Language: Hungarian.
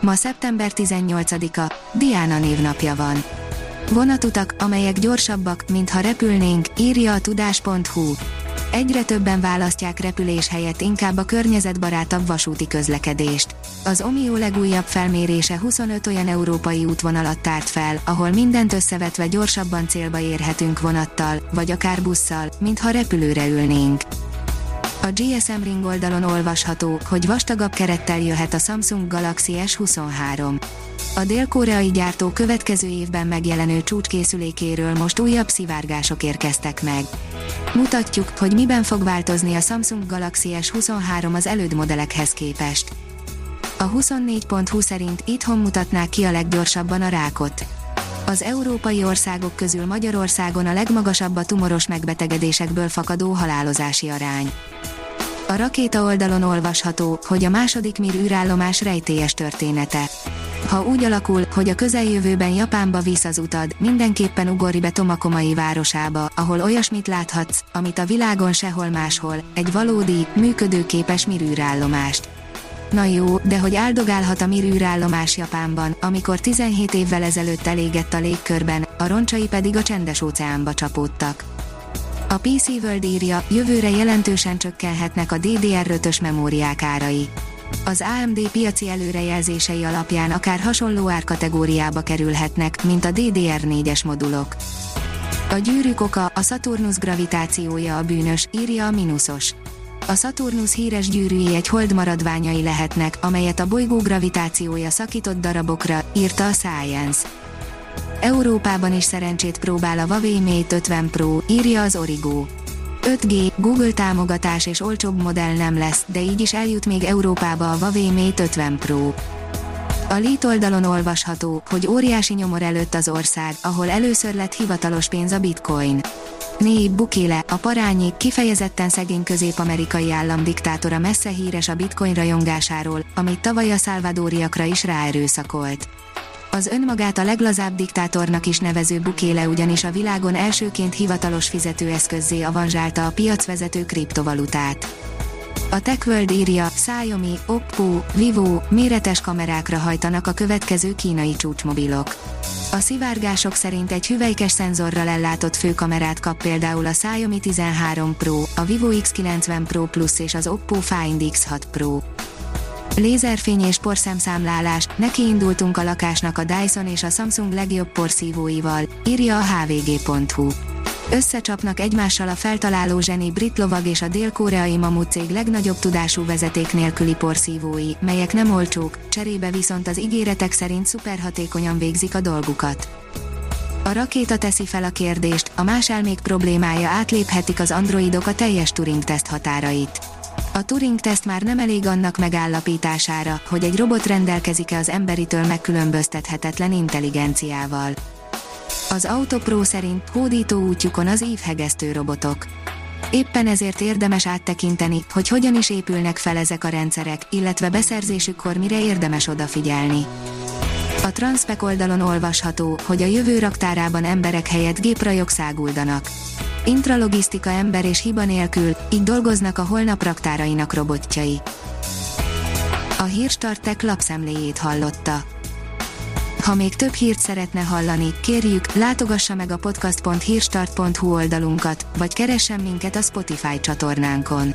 Ma szeptember 18-a, Diana névnapja van. Vonatutak, amelyek gyorsabbak, mintha repülnénk, írja a tudás.hu. Egyre többen választják repülés helyett inkább a környezetbarátabb vasúti közlekedést. Az Omio legújabb felmérése 25 olyan európai útvonalat tárt fel, ahol mindent összevetve gyorsabban célba érhetünk vonattal, vagy akár busszal, mintha repülőre ülnénk. A GSM Ring oldalon olvasható, hogy vastagabb kerettel jöhet a Samsung Galaxy S23. A dél-koreai gyártó következő évben megjelenő csúcskészülékéről most újabb szivárgások érkeztek meg. Mutatjuk, hogy miben fog változni a Samsung Galaxy S23 az előd modellekhez képest. A 24.20 szerint itthon mutatnák ki a leggyorsabban a rákot. Az európai országok közül Magyarországon a legmagasabb a tumoros megbetegedésekből fakadó halálozási arány. A rakéta oldalon olvasható, hogy a második Mir űrállomás rejtélyes története. Ha úgy alakul, hogy a közeljövőben Japánba visz az utad, mindenképpen ugorj be Tomakomai városába, ahol olyasmit láthatsz, amit a világon sehol máshol, egy valódi, működőképes Mir űrállomást. Na jó, de hogy áldogálhat a Mir űrállomás Japánban, amikor 17 évvel ezelőtt elégett a légkörben, a roncsai pedig a csendes óceánba csapódtak. A PC World írja, jövőre jelentősen csökkenhetnek a DDR5-ös memóriák árai. Az AMD piaci előrejelzései alapján akár hasonló árkategóriába kerülhetnek, mint a DDR4-es modulok. A gyűrűk oka, a Saturnus gravitációja a bűnös, írja a Minusos. A Saturnus híres gyűrűi egy hold maradványai lehetnek, amelyet a bolygó gravitációja szakított darabokra, írta a Science. Európában is szerencsét próbál a Huawei Mate 50 Pro, írja az Origo. 5G, Google támogatás és olcsóbb modell nem lesz, de így is eljut még Európába a Huawei Mate 50 Pro. A Lít oldalon olvasható, hogy óriási nyomor előtt az ország, ahol először lett hivatalos pénz a bitcoin. Néib Bukele, a parányi, kifejezetten szegény közép-amerikai állam diktátora messze híres a bitcoin rajongásáról, amit tavaly a szálvadóriakra is ráerőszakolt. Az önmagát a leglazább diktátornak is nevező Bukéle ugyanis a világon elsőként hivatalos fizetőeszközzé avanzsálta a piacvezető kriptovalutát. A TechWorld írja, Xiaomi, Oppo, Vivo méretes kamerákra hajtanak a következő kínai csúcsmobilok. A szivárgások szerint egy hüvelykes szenzorral ellátott főkamerát kap például a Xiaomi 13 Pro, a Vivo X90 Pro Plus és az Oppo Find X6 Pro. Lézerfény és porszemszámlálás, neki indultunk a lakásnak a Dyson és a Samsung legjobb porszívóival, írja a hvg.hu. Összecsapnak egymással a feltaláló zseni brit lovag és a dél-koreai mamut cég legnagyobb tudású vezeték nélküli porszívói, melyek nem olcsók, cserébe viszont az ígéretek szerint szuperhatékonyan végzik a dolgukat. A rakéta teszi fel a kérdést, a más elmék problémája átléphetik az androidok a teljes Turing teszt határait. A Turing-teszt már nem elég annak megállapítására, hogy egy robot rendelkezik-e az emberitől megkülönböztethetetlen intelligenciával. Az Autopro szerint hódító útjukon az ívhegesztő robotok. Éppen ezért érdemes áttekinteni, hogy hogyan is épülnek fel ezek a rendszerek, illetve beszerzésükkor mire érdemes odafigyelni. A Transpec oldalon olvasható, hogy a jövő raktárában emberek helyett géprajok száguldanak. Intralogisztika ember és hiba nélkül, így dolgoznak a holnap raktárainak robotjai. A Hírstartek lapszemléjét hallotta. Ha még több hírt szeretne hallani, kérjük, látogassa meg a podcast.hírstart.hu oldalunkat, vagy keressen minket a Spotify csatornánkon.